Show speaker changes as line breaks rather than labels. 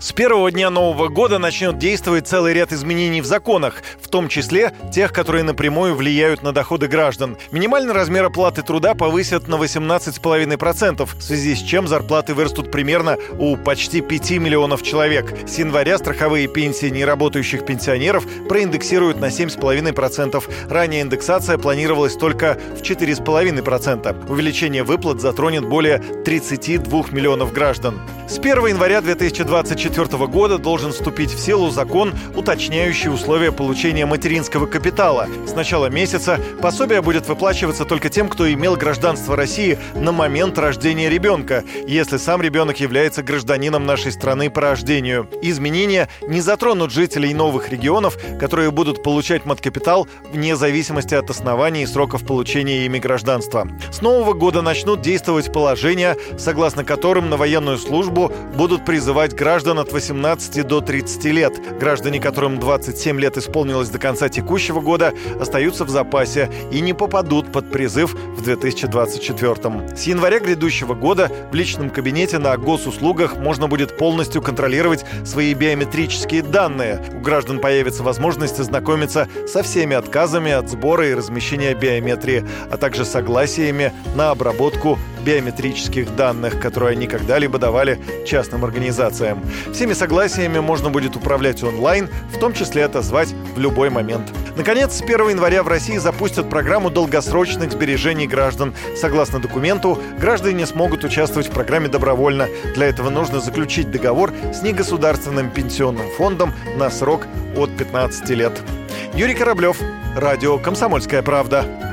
С первого дня Нового года начнет действовать целый ряд изменений в законах, в том числе тех, которые напрямую влияют на доходы граждан. Минимальный размер оплаты труда повысят на 18,5%, в связи с чем зарплаты вырастут примерно у почти 5 миллионов человек. С января страховые пенсии неработающих пенсионеров проиндексируют на 7,5%. Ранее индексация планировалась только в 4,5%. Увеличение выплат затронет более 32 миллионов граждан. С 1 января 2024 2024 года должен вступить в силу закон, уточняющий условия получения материнского капитала. С начала месяца пособие будет выплачиваться только тем, кто имел гражданство России на момент рождения ребенка, если сам ребенок является гражданином нашей страны по рождению. Изменения не затронут жителей новых регионов, которые будут получать маткапитал вне зависимости от оснований и сроков получения ими гражданства. С нового года начнут действовать положения, согласно которым на военную службу будут призывать граждан от 18 до 30 лет. Граждане, которым 27 лет исполнилось до конца текущего года, остаются в запасе и не попадут под призыв в 2024. С января грядущего года в личном кабинете на госуслугах можно будет полностью контролировать свои биометрические данные. У граждан появится возможность ознакомиться со всеми отказами от сбора и размещения биометрии, а также согласиями на обработку биометрических данных, которые они когда-либо давали частным организациям. Всеми согласиями можно будет управлять онлайн, в том числе отозвать в любой момент. Наконец, с 1 января в России запустят программу долгосрочных сбережений граждан. Согласно документу, граждане смогут участвовать в программе добровольно. Для этого нужно заключить договор с негосударственным пенсионным фондом на срок от 15 лет. Юрий Кораблев, Радио «Комсомольская правда».